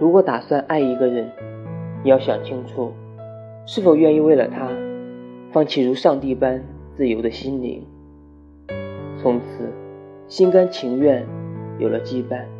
如果打算爱一个人你要想清楚是否愿意为了他放弃如上帝般自由的心灵。从此心甘情愿有了羁绊。